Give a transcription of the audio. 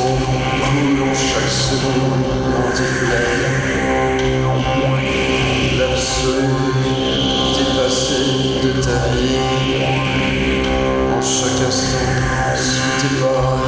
Coule en chaque seconde dans tes plans. L'absolu, tes passés de ta vie. En chaque instant, si t'es pas.